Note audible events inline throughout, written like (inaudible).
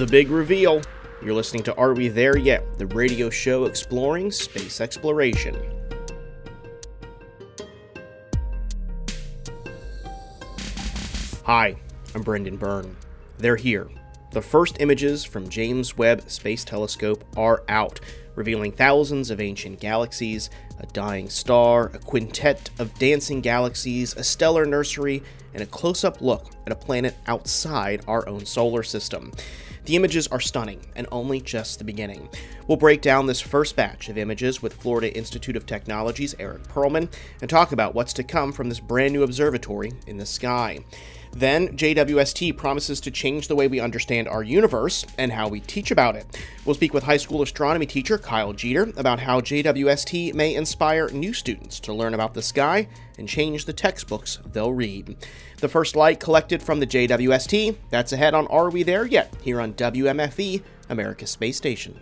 The big reveal. You're listening to Are We There Yet? The radio show exploring space exploration. Hi, I'm Brendan Byrne. They're here. The first images from James Webb Space Telescope are out, revealing thousands of ancient galaxies, a dying star, a quintet of dancing galaxies, a stellar nursery, and a close up look at a planet outside our own solar system. The images are stunning and only just the beginning. We'll break down this first batch of images with Florida Institute of Technology's Eric Perlman and talk about what's to come from this brand new observatory in the sky. Then, JWST promises to change the way we understand our universe and how we teach about it. We'll speak with high school astronomy teacher Kyle Jeter about how JWST may inspire new students to learn about the sky and change the textbooks they'll read. The first light collected from the JWST, that's ahead on Are We There Yet? here on WMFE, America's Space Station.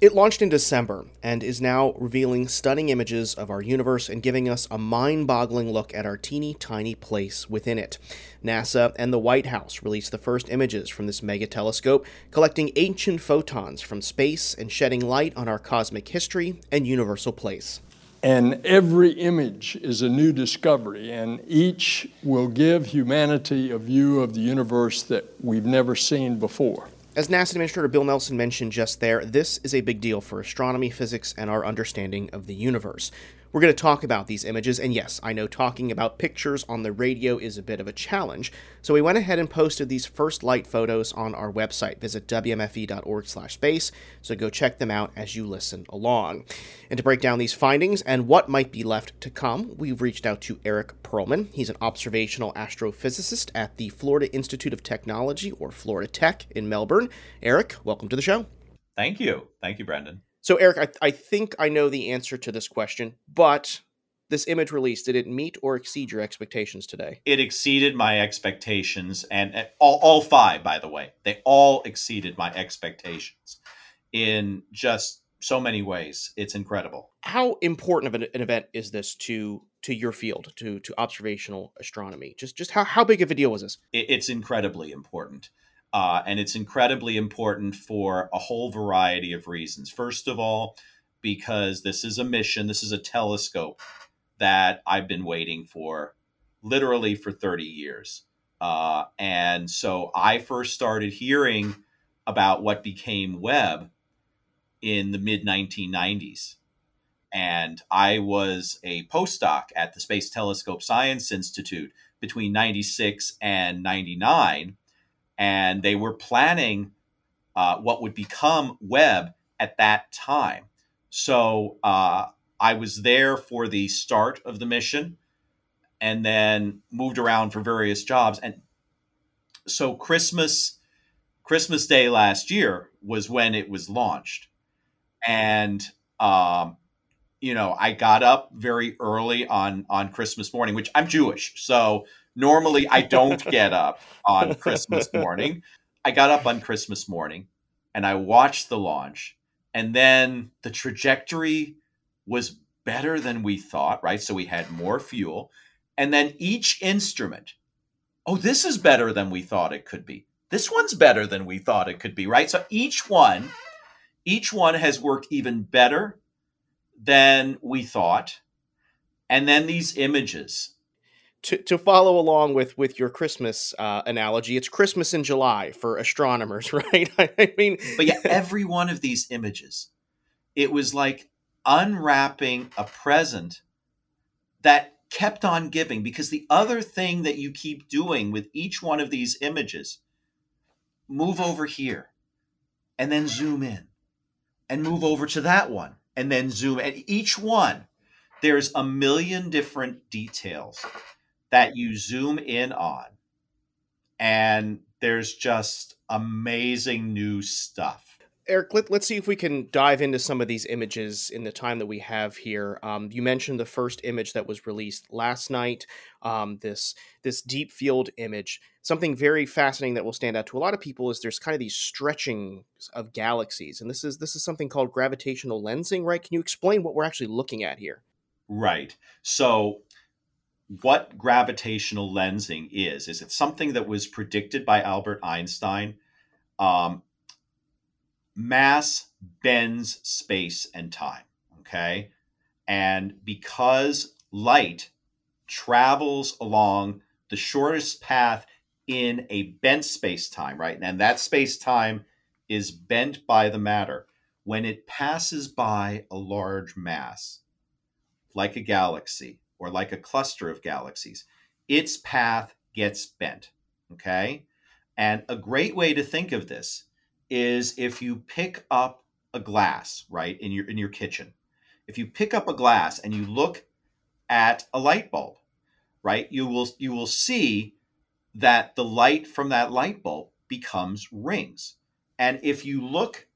It launched in December and is now revealing stunning images of our universe and giving us a mind boggling look at our teeny tiny place within it. NASA and the White House released the first images from this mega telescope, collecting ancient photons from space and shedding light on our cosmic history and universal place. And every image is a new discovery, and each will give humanity a view of the universe that we've never seen before. As NASA Administrator Bill Nelson mentioned just there, this is a big deal for astronomy, physics, and our understanding of the universe. We're going to talk about these images, and yes, I know talking about pictures on the radio is a bit of a challenge, so we went ahead and posted these first light photos on our website. Visit wmfe.org/space, so go check them out as you listen along. And to break down these findings and what might be left to come, we've reached out to Eric Perlman. He's an observational astrophysicist at the Florida Institute of Technology, or Florida Tech, in Melbourne. Eric, welcome to the show. Thank you. Thank you, Brendan. So, Eric, I, I think I know the answer to this question, but this image release, did it meet or exceed your expectations today? It exceeded my expectations, and uh, all, all five, by the way, they all exceeded my expectations in just so many ways. It's incredible. How important of an, an event is this to to your field, to to observational astronomy? Just just how, how big of a deal was this? It, it's incredibly important. Uh, and it's incredibly important for a whole variety of reasons. First of all, because this is a mission, this is a telescope that I've been waiting for literally for 30 years. Uh, and so I first started hearing about what became Webb in the mid 1990s. And I was a postdoc at the Space Telescope Science Institute between 96 and 99 and they were planning uh, what would become Webb at that time. So uh, I was there for the start of the mission and then moved around for various jobs. And so Christmas, Christmas Day last year was when it was launched. And, um, you know, I got up very early on on Christmas morning, which I'm Jewish, so Normally, I don't (laughs) get up on Christmas morning. I got up on Christmas morning and I watched the launch, and then the trajectory was better than we thought, right? So we had more fuel. And then each instrument, oh, this is better than we thought it could be. This one's better than we thought it could be, right? So each one, each one has worked even better than we thought. And then these images to, to follow along with with your Christmas uh, analogy, it's Christmas in July for astronomers, (laughs) right? I mean, but yeah, (laughs) every one of these images, it was like unwrapping a present that kept on giving. Because the other thing that you keep doing with each one of these images, move over here, and then zoom in, and move over to that one, and then zoom. And each one, there's a million different details that you zoom in on and there's just amazing new stuff. Eric, let, us see if we can dive into some of these images in the time that we have here. Um, you mentioned the first image that was released last night. Um, this this deep field image. Something very fascinating that will stand out to a lot of people is there's kind of these stretching of galaxies, and this is this is something called gravitational lensing, right? Can you explain what we're actually looking at here? Right. So what gravitational lensing is is it something that was predicted by Albert Einstein. Um, mass bends space and time. Okay. And because light travels along the shortest path in a bent space time, right? And that space time is bent by the matter. When it passes by a large mass, like a galaxy, or like a cluster of galaxies, its path gets bent. Okay. And a great way to think of this is if you pick up a glass, right, in your in your kitchen. If you pick up a glass and you look at a light bulb, right, you will you will see that the light from that light bulb becomes rings. And if you look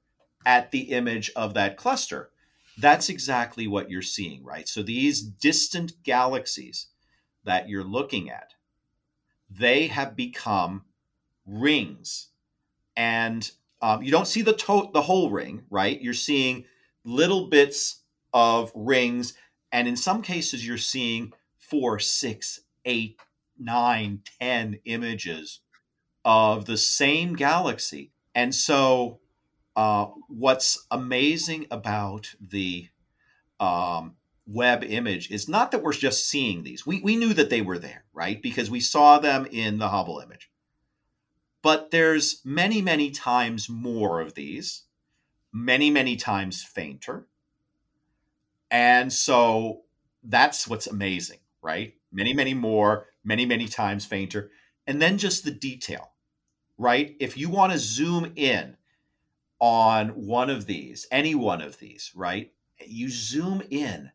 at the image of that cluster, that's exactly what you're seeing, right? So these distant galaxies that you're looking at, they have become rings. And um, you don't see the to- the whole ring, right? You're seeing little bits of rings, and in some cases, you're seeing four, six, eight, nine, ten images of the same galaxy. And so uh, what's amazing about the um, Webb image is not that we're just seeing these. We, we knew that they were there, right? Because we saw them in the Hubble image. But there's many, many times more of these, many, many times fainter. And so that's what's amazing, right? Many, many more, many, many times fainter. And then just the detail, right? If you want to zoom in on one of these, any one of these, right? You zoom in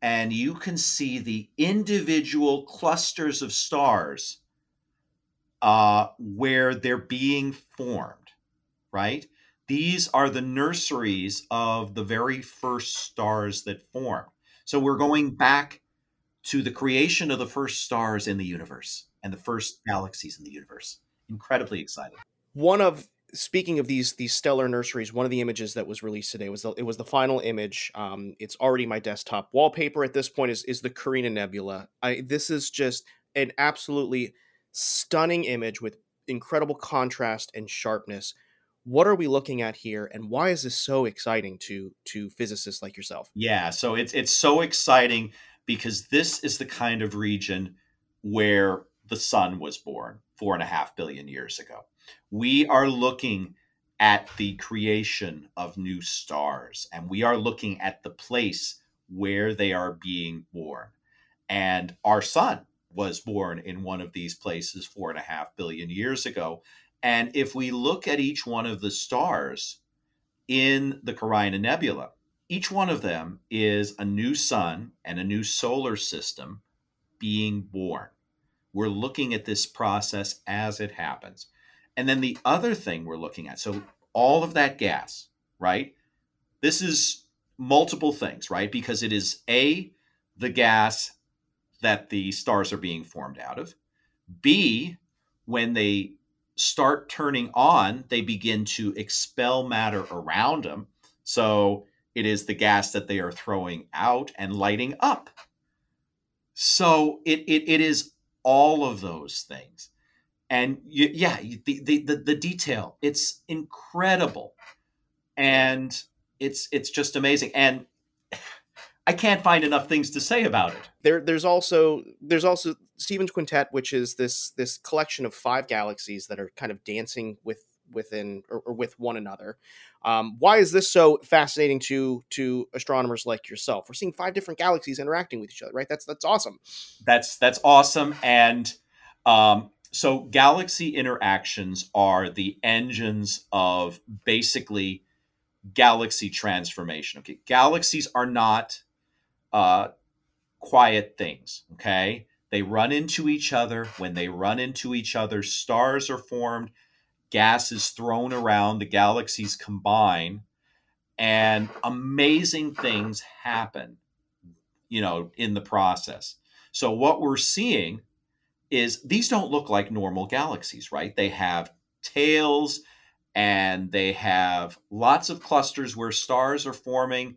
and you can see the individual clusters of stars uh, where they're being formed, right? These are the nurseries of the very first stars that form. So we're going back to the creation of the first stars in the universe and the first galaxies in the universe. Incredibly exciting. One of speaking of these these stellar nurseries, one of the images that was released today was the, it was the final image. Um, it's already my desktop wallpaper at this point. Is is the Carina Nebula? I this is just an absolutely stunning image with incredible contrast and sharpness. What are we looking at here, and why is this so exciting to to physicists like yourself? Yeah, so it's it's so exciting because this is the kind of region where the sun was born four and a half billion years ago. We are looking at the creation of new stars, and we are looking at the place where they are being born. And our sun was born in one of these places four and a half billion years ago. And if we look at each one of the stars in the Carina Nebula, each one of them is a new sun and a new solar system being born. We're looking at this process as it happens. And then the other thing we're looking at so, all of that gas, right? This is multiple things, right? Because it is A, the gas that the stars are being formed out of. B, when they start turning on, they begin to expel matter around them. So it is the gas that they are throwing out and lighting up. So it, it, it is all of those things. And you, yeah, the, the, the, the detail, it's incredible. And it's, it's just amazing. And I can't find enough things to say about it. There, there's also there's also Stephan's Quintet, which is this this collection of five galaxies that are kind of dancing with within or, or with one another. Um, why is this so fascinating to to astronomers like yourself? We're seeing five different galaxies interacting with each other, right? That's that's awesome. That's that's awesome, and um, so galaxy interactions are the engines of basically galaxy transformation. Okay, galaxies are not uh, quiet things. Okay. They run into each other. When they run into each other, stars are formed. gas is thrown around, the galaxies combine, and amazing things happen, you know, in the process. So what we're seeing is these don't look like normal galaxies, right? They have tails and they have lots of clusters where stars are forming.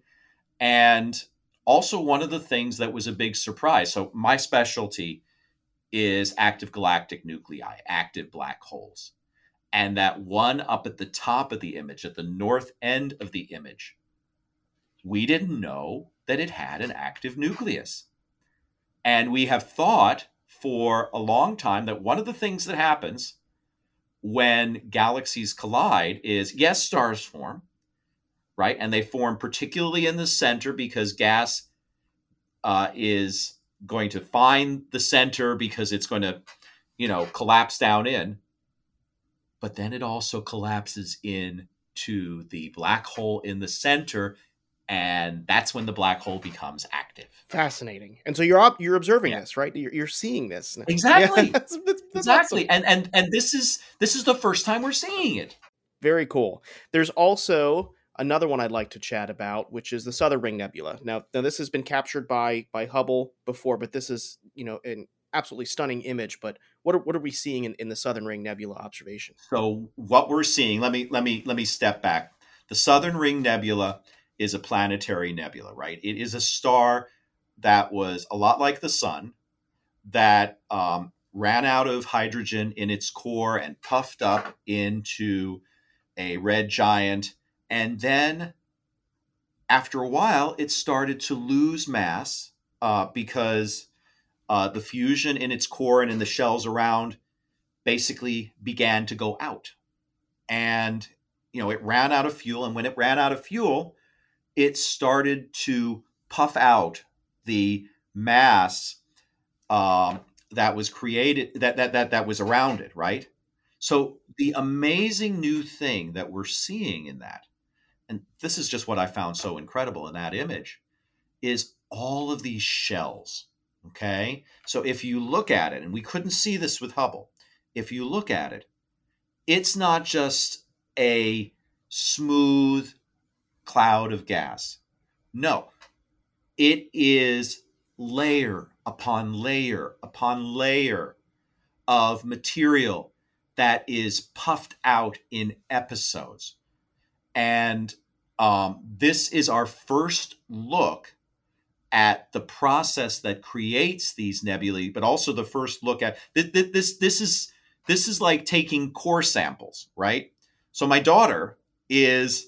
And also, one of the things that was a big surprise. So, my specialty is active galactic nuclei, active black holes. And that one up at the top of the image, at the north end of the image, we didn't know that it had an active nucleus. And we have thought for a long time that one of the things that happens when galaxies collide is yes, stars form, right? And they form particularly in the center because gas uh, is going to find the center because it's going to, you know, collapse down in. But then it also collapses into the black hole in the center and that's when the black hole becomes active. Fascinating. And so you're op- you're observing yeah. this, right? You're, you're seeing this exactly. Yeah, (laughs) that's, that's, that's exactly. Awesome. And and and this is this is the first time we're seeing it. Very cool. There's also another one I'd like to chat about, which is the Southern Ring Nebula. Now, now this has been captured by by Hubble before, but this is you know an absolutely stunning image. But what are, what are we seeing in, in the Southern Ring Nebula observation? So what we're seeing, let me let me let me step back. The Southern Ring Nebula is a planetary nebula, right? It is a star that was a lot like the sun that um, ran out of hydrogen in its core and puffed up into a red giant. And then after a while, it started to lose mass uh, because uh, the fusion in its core and in the shells around basically began to go out. And, you know, it ran out of fuel. And when it ran out of fuel, it started to puff out the mass um, that was created that, that that that was around it right? So the amazing new thing that we're seeing in that and this is just what i found so incredible in that image is all of these shells okay? So if you look at it and we couldn't see this with hubble if you look at it it's not just a smooth cloud of gas. No, it is layer upon layer upon layer of material that is puffed out in episodes. And um, this is our first look at the process that creates these nebulae, but also the first look at this. This, this is this is like taking core samples, right? So my daughter is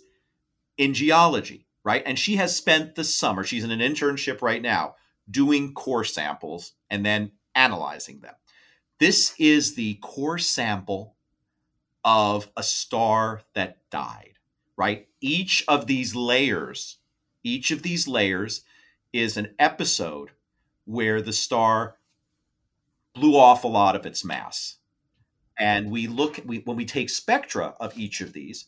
in geology, right? And she has spent the summer, she's in an internship right now, doing core samples and then analyzing them. This is the core sample of a star that died, right? Each of these layers, each of these layers is an episode where the star blew off a lot of its mass. And we look, we, when we take spectra of each of these,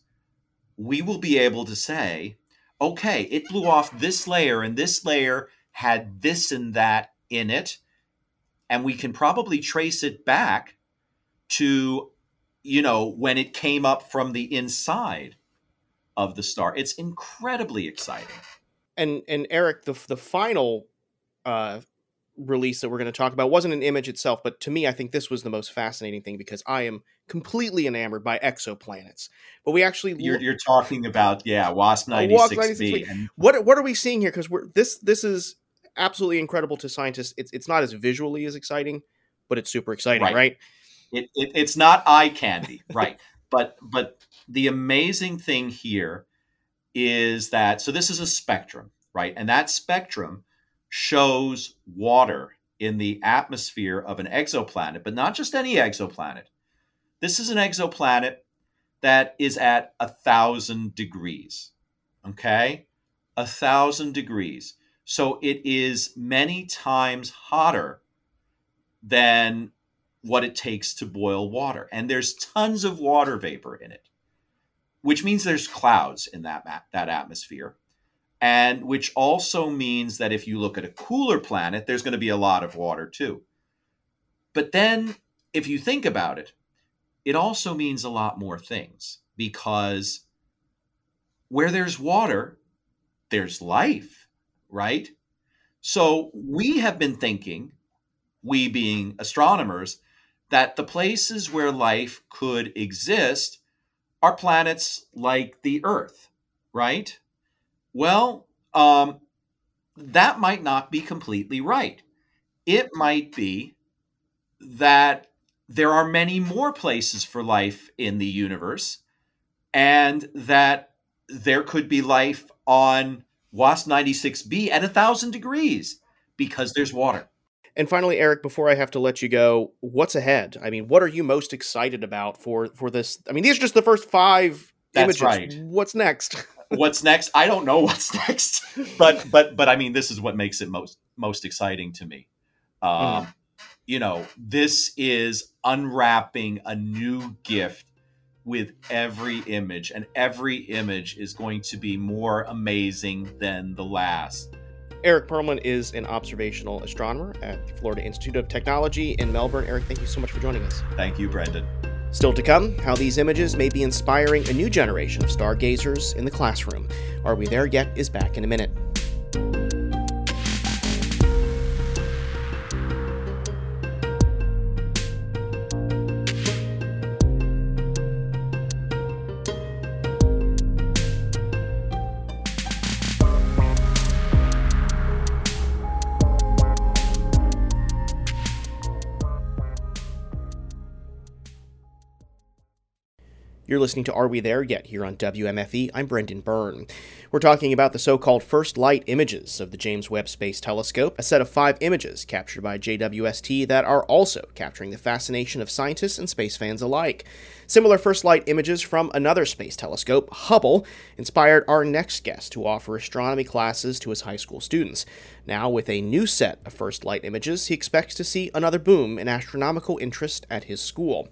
we will be able to say, okay, it blew off this layer and this layer had this and that in it. And we can probably trace it back to, you know, when it came up from the inside of the star. It's incredibly exciting. And and Eric, the the final uh, release that we're going to talk about wasn't an image itself, but to me, I think this was the most fascinating thing because I am completely enamored by exoplanets. But we actually you're, you're talking about yeah WASP uh, ninety six b. What what are we seeing here? Because we're this this is absolutely incredible to scientists. It's it's not as visually as exciting, but it's super exciting, right? right? It, it, it's not eye candy, right? but but the amazing thing here is that so this is a spectrum, right? And that spectrum shows water in the atmosphere of an exoplanet, but not just any exoplanet. This is an exoplanet that is at a thousand degrees. Okay? A thousand degrees. So it is many times hotter than what it takes to boil water. And there's tons of water vapor in it, which means there's clouds in that, that atmosphere and which also means that if you look at a cooler planet, there's going to be a lot of water too. But then, if you think about it, it also means a lot more things because where there's water, there's life, right? So we have been thinking, we being astronomers, that the places where life could exist are planets like the Earth, right? Well, um, that might not be completely right. It might be that there are many more places for life in the universe, and that there could be life on WASP 96b at a thousand degrees because there's water. And finally, Eric, before I have to let you go, what's ahead? I mean, what are you most excited about for for this? I mean, these are just the first five That's images. right. What's next? (laughs) what's next? I don't know what's next, (laughs) but but but I mean, this is what makes it most most exciting to me. Um, Mm. You know, this is unwrapping a new gift with every image, and every image is going to be more amazing than the last. Eric Perlman is an observational astronomer at the Florida Institute of Technology in Melbourne. Eric, thank you so much for joining us. Thank you, Brendan. Still to come, how these images may be inspiring a new generation of stargazers in the classroom. Are We There Yet? is back in a minute. You're listening to Are We There Yet here on WMFE. I'm Brendan Byrne. We're talking about the so called first light images of the James Webb Space Telescope, a set of five images captured by JWST that are also capturing the fascination of scientists and space fans alike. Similar first light images from another space telescope, Hubble, inspired our next guest to offer astronomy classes to his high school students. Now, with a new set of first light images, he expects to see another boom in astronomical interest at his school.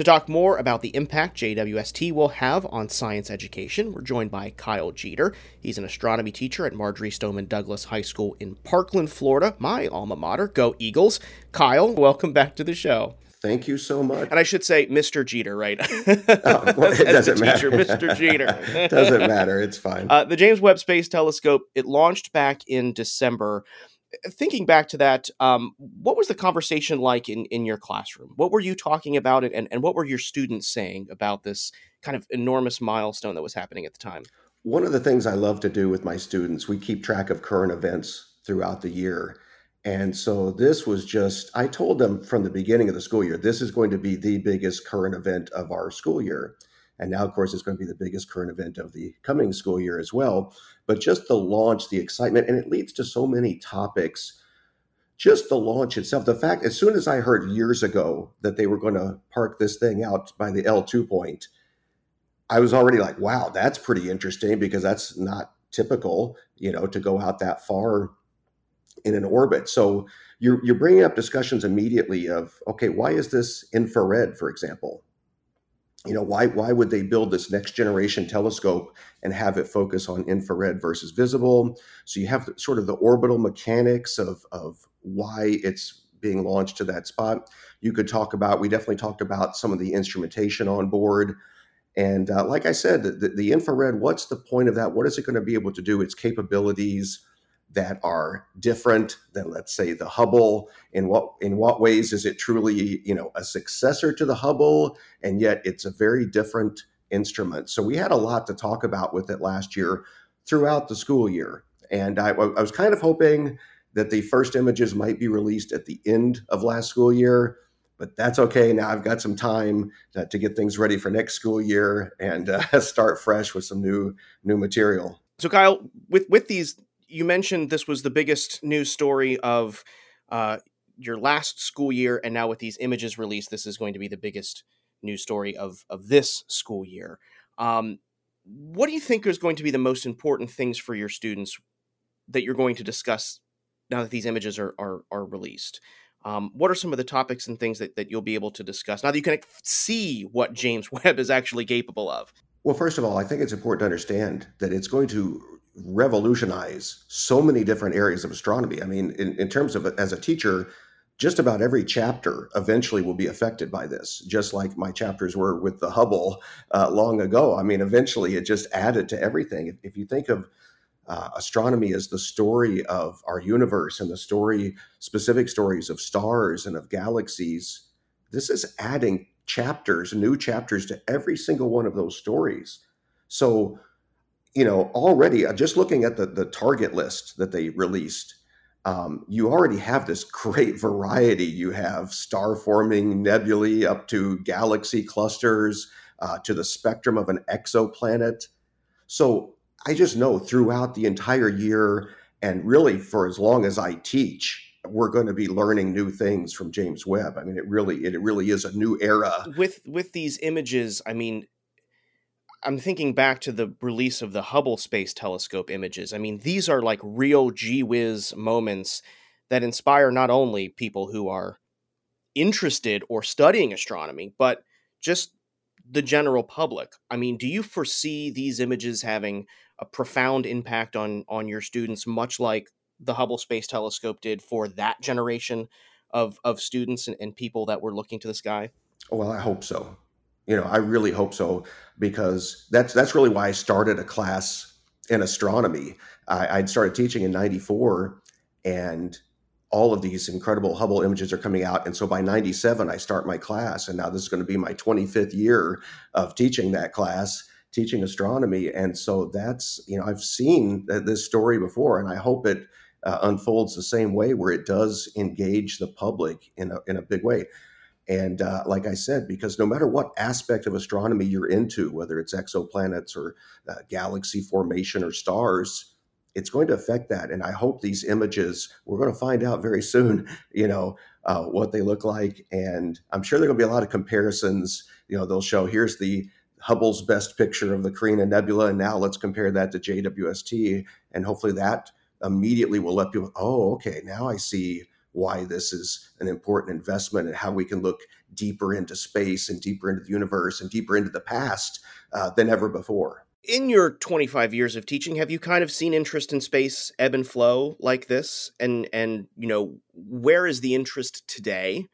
To talk more about the impact JWST will have on science education, we're joined by Kyle Jeter. He's an astronomy teacher at Marjory Stoneman Douglas High School in Parkland, Florida, my alma mater. Go Eagles. Kyle, welcome back to the show. Thank you so much. And I should say Mr. Jeter, right? Oh, (laughs) well, it doesn't matter. Mr. Jeter. (laughs) doesn't matter. It's fine. Uh, the James Webb Space Telescope, it launched back in December. Thinking back to that, um, what was the conversation like in, in your classroom? What were you talking about, and, and what were your students saying about this kind of enormous milestone that was happening at the time? One of the things I love to do with my students, we keep track of current events throughout the year. And so this was just, I told them from the beginning of the school year, this is going to be the biggest current event of our school year. And now, of course, it's going to be the biggest current event of the coming school year as well. But just the launch, the excitement, and it leads to so many topics. Just the launch itself, the fact, as soon as I heard years ago that they were going to park this thing out by the L2 point, I was already like, wow, that's pretty interesting because that's not typical, you know, to go out that far in an orbit. So you're, you're bringing up discussions immediately of, okay, why is this infrared, for example? You know why why would they build this next generation telescope and have it focus on infrared versus visible? So you have sort of the orbital mechanics of of why it's being launched to that spot. You could talk about we definitely talked about some of the instrumentation on board. And uh, like i said the, the infrared what's the point of that? What is it going to be able to do? Its capabilities that are different than let's say the Hubble? In what in what ways is it truly you know a successor to the Hubble? And yet it's a very different instrument. So we had a lot to talk about with it last year throughout the school year. And I, I was kind of hoping that the first images might be released at the end of last school year but that's okay. Now I've got some time to, to get things ready for next school year and uh, (laughs) start fresh with some new new material. So, Kyle, with with these you mentioned this was the biggest news story of uh, your last school year, and now with these images released, this is going to be the biggest news story of of this school year. Um, what do you think is going to be the most important things for your students that you're going to discuss now that these images are are, are released? Um, what are some of the topics and things that, that you'll be able to discuss now that you can see what James (laughs) Webb is actually capable of? Well, first of all, I think it's important to understand that it's going to revolutionize so many different areas of astronomy. I mean, in, in terms of as a teacher, just about every chapter eventually will be affected by this, just like my chapters were with the Hubble uh, long ago. I mean, eventually it just added to everything. If, if you think of uh, astronomy as the story of our universe and the story, specific stories of stars and of galaxies, this is adding chapters, new chapters to every single one of those stories. So, you know, already uh, just looking at the, the target list that they released, um, you already have this (laughs) great variety. You have star forming nebulae up to galaxy clusters uh, to the spectrum of an exoplanet. So I just know throughout the entire year and really for as long as I teach, we're going to be learning new things from James Webb. I mean, it really it really is a new era. With with these images, I mean, I'm thinking back to the release of the Hubble Space Telescope images. I mean, these are like real gee whiz moments that inspire not only people who are interested or studying astronomy, but just the general public. I mean, do you foresee these images having a profound impact on on your students, much like the Hubble Space Telescope did for that generation of of students and, and people that were looking to the sky? Oh, well, I hope so. You know, I really hope so because that's that's really why I started a class in astronomy. I, I'd started teaching in '94, and all of these incredible Hubble images are coming out. And so by 97, I start my class. And now this is going to be my 25th year of teaching that class, teaching astronomy. And so that's, you know, I've seen this story before, and I hope it uh, unfolds the same way where it does engage the public in a, in a big way. And uh, like I said, because no matter what aspect of astronomy you're into, whether it's exoplanets or uh, galaxy formation or stars, it's going to affect that. And I hope these images, we're going to find out very soon, (laughs) you know, uh, what they look like. And I'm sure there are going to be a lot of comparisons. You know, they'll show here's the Hubble's best picture of the Carina Nebula, and now let's compare that to JWST. And hopefully that immediately will let people, oh, okay, now I see why this is an important investment and how we can look deeper into space and deeper into the universe and deeper into the past uh, than ever before. In your 25 years of teaching, have you kind of seen interest in space ebb and flow like this? And and you know, where is the interest today?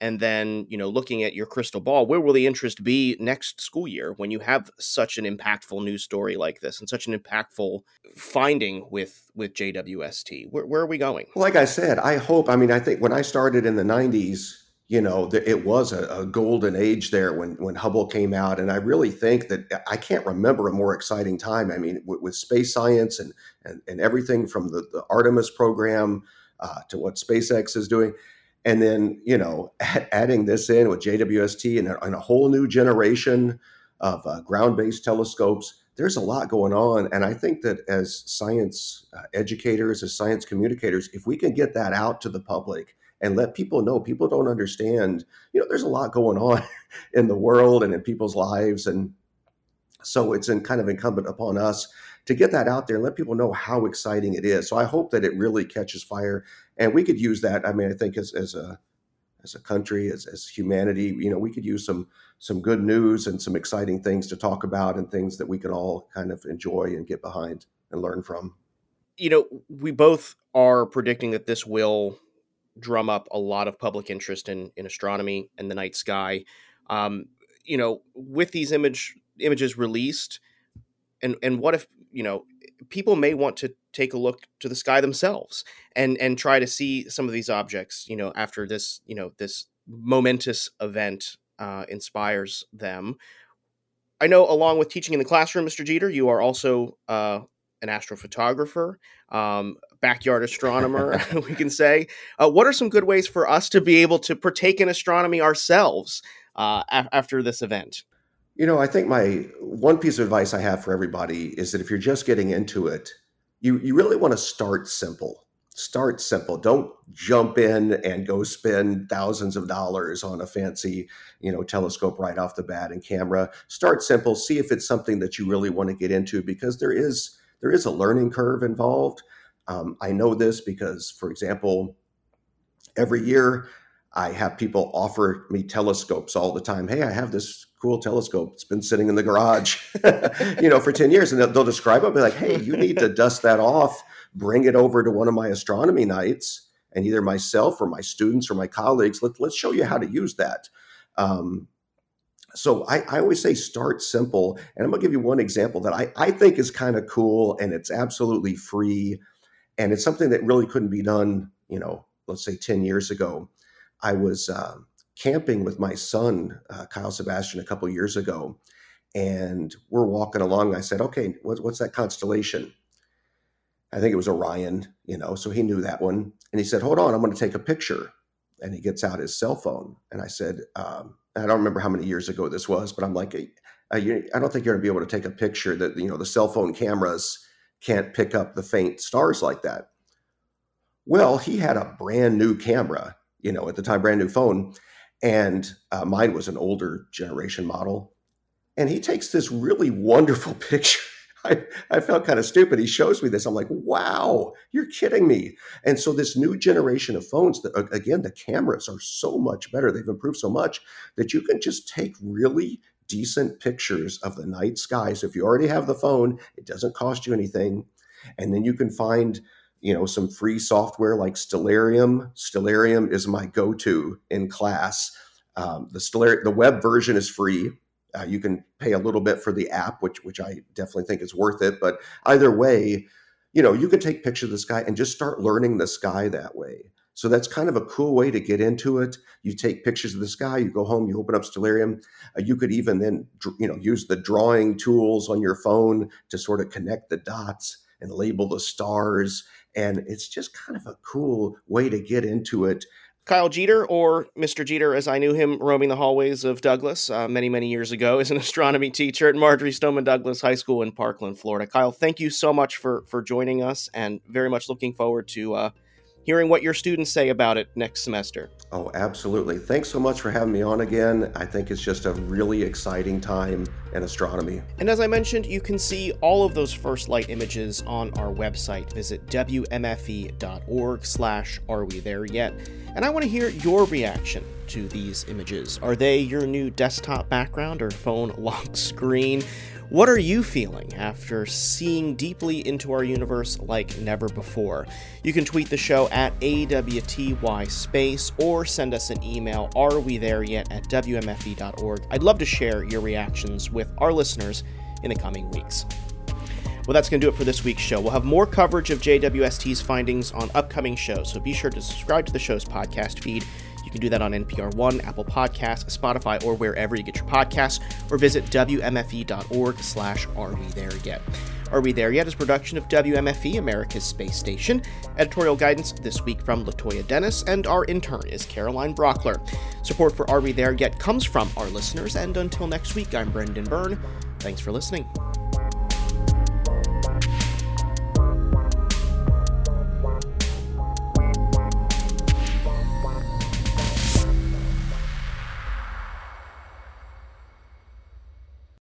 And then you know looking at your crystal ball where will the interest be next school year when you have such an impactful news story like this and such an impactful finding with with jwst where, where are we going? Like i said i hope i mean i think when i started in the 90s you know it was a, a golden age there when when hubble came out and i really think that i can't remember a more exciting time. I mean with, with space science and, and and everything from the, the artemis program uh, to what spacex is doing and then you know adding this in with JWST and and a whole new generation of uh, ground-based telescopes. There's a lot going on, and I think that as science uh, educators, as science communicators, if we can get that out to the public and let people know, people don't understand. You know, there's a lot going on (laughs) in the world and in people's lives, and so it's in kind of incumbent upon us to get that out there and let people know how exciting it is. So I hope that it really catches fire, and we could use that. I mean, I think as as a as a country, as, as humanity, you know, we could use some some good news and some exciting things to talk about and things that we can all kind of enjoy and get behind and learn from. You know, we both are predicting that this will drum up a lot of public interest in in astronomy and the night sky. Um, you know, with these image images released, and and what if you know people may want to take a look to the sky themselves and and try to see some of these objects you know after this you know this momentous event uh, inspires them. I know along with teaching in the classroom mr jeter you are also uh, an astrophotographer um, backyard astronomer (laughs) (laughs) we can say. Uh, what are some good ways for us to be able to partake in astronomy ourselves uh, a- after this event you know, I think my one piece of advice I have for everybody is that if you're just getting into it, you you really want to start simple. Start simple. Don't jump in and go spend thousands of dollars on a fancy, you know, telescope right off the bat and camera. Start simple. See if it's something that you really want to get into because there is there is a learning curve involved. Um, I know this because, for example, every year I have people offer me telescopes all the time. Hey, I have this cool telescope. It's been sitting in the garage, (laughs) you know, for 10 years. And they'll, they'll describe it, be like, hey, you need to dust that off, bring it over to one of my astronomy nights, and either myself or my students or my colleagues, let, let's show you how to use that. Um, so I, I, always say start simple. And I'm going to give you one example that I, I think is kind of cool and it's absolutely free. And it's something that really couldn't be done, you know, let's say 10 years ago. I was uh, camping with my son, uh, Kyle Sebastian, a couple years ago. And we're walking along. I said, okay, what, what's that constellation? I think it was Orion, you know, so he knew that one. And he said, hold on, I'm going to take a picture. And he gets out his cell phone. And I said, um, I don't remember how many years ago this was, but I'm like, I don't think you're going to be able to take a picture that, you know, the cell phone cameras can't pick up the faint stars like that. Well, he had a brand new camera, you know, at the time, brand new phone. And uh, mine was an older generation model. And he takes this really wonderful (laughs) picture I, I felt kind of stupid. He shows me this. I'm like, wow, you're kidding me. And so this new generation of phones that again, the cameras are so much better. They've improved so much that you can just take really decent pictures of the night sky. So if you already have the phone, it doesn't cost you anything. And then you can find, you know, some free software like Stellarium. Stellarium is my go-to in class. Um, the Stellarium, the web version is free uh, you can pay a little bit for the app, which which I definitely think is worth it. But either way, you know, you can take pictures of the sky and just start learning the sky that way. So that's kind of a cool way to get into it. You take pictures of the sky, you go home, you open up Stellarium. Uh, you could even then, you know, use the drawing tools on your phone to sort of connect the dots and label the stars. And it's just kind of a cool way to get into it Kyle Jeter, or Mr. Jeter as I knew him roaming the hallways of Douglas uh, many, many years ago, is an (laughs) astronomy teacher at Marjory Stoneman Douglas High School in Parkland, Florida. Kyle, thank you so much for, for joining us and very much looking forward to uh, hearing what your students say about it next semester. Oh, absolutely. Thanks so much for having me on again. I think it's just a really exciting time in astronomy. And as I mentioned, you can see all of those first light images on our website. Visit wmfe.org slash are we there yet? And I want to hear your reaction to these images. Are they your new desktop background or phone lock screen? What are you feeling after seeing deeply into our universe like never before? You can tweet the show at AWTY Space or send us an email, are we there yet, at WMFE.org. I'd love to share your reactions with our listeners in the coming weeks. Well, that's going to do it for this week's show. We'll have more coverage of JWST's findings on upcoming shows, so be sure to subscribe to the show's podcast feed can do that on NPR One, Apple Podcasts, Spotify, or wherever you get your podcasts, or visit WMFE.org slash Are We There Yet? Are We There Yet is production of WMFE, America's Space Station. Editorial guidance this week from Latoya Dennis, and our intern is Caroline Brockler. Support for Are We There Yet comes from our listeners, and until next week, I'm Brendan Byrne. Thanks for listening.